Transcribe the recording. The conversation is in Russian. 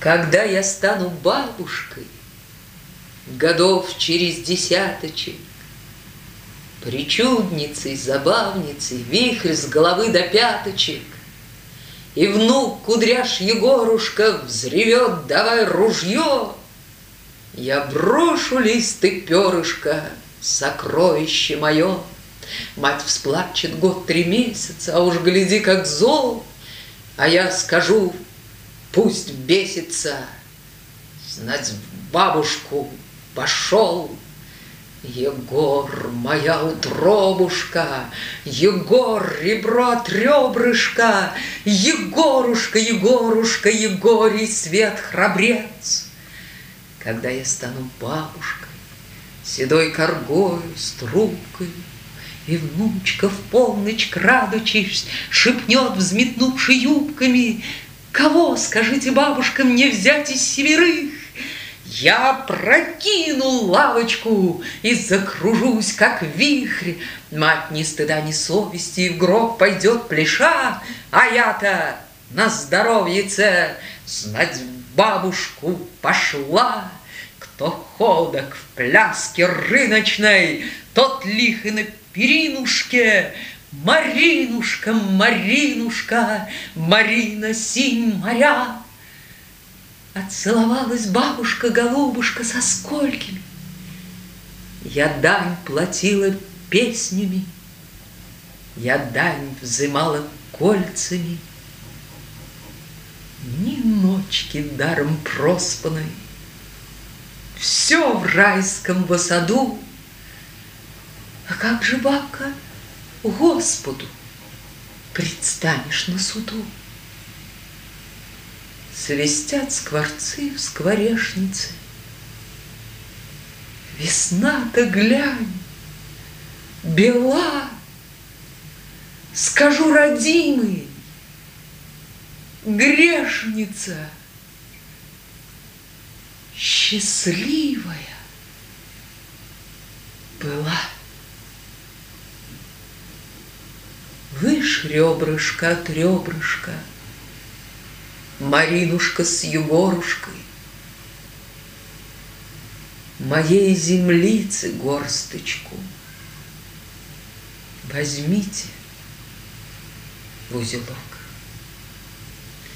Когда я стану бабушкой, Годов через десяточек, Причудницей, забавницей, Вихрь с головы до пяточек, И внук кудряш Егорушка Взревет, давай ружье, Я брошу листы перышка, Сокровище мое. Мать всплачет год три месяца, А уж гляди, как зол, А я скажу, пусть бесится, Знать бабушку пошел. Егор, моя утробушка, Егор, ребро от ребрышка, Егорушка, Егорушка, Егорий, свет храбрец. Когда я стану бабушкой, Седой коргою, с трубкой, И внучка в полночь, крадучись, Шепнет, взметнувши юбками, Кого, скажите, бабушка, мне взять из северых? Я прокину лавочку и закружусь, как вихрь. Мать ни стыда, ни совести, в гроб пойдет плеша, А я-то на здоровьице знать бабушку пошла. Кто ходок в пляске рыночной, Тот лих и на перинушке, Маринушка, Маринушка, Марина синь моря. Отцеловалась бабушка-голубушка со сколькими. Я дань платила песнями, Я дань взымала кольцами. Ни ночки даром проспанной, Все в райском саду. А как же, бабка, Господу предстанешь на суду? Свистят скворцы в скворешнице. Весна-то глянь, бела, Скажу, родимый, грешница, Счастливая была. Выше ребрышко от ребрышка — Маринушка с Егорушкой. Моей землицы горсточку Возьмите в узелок.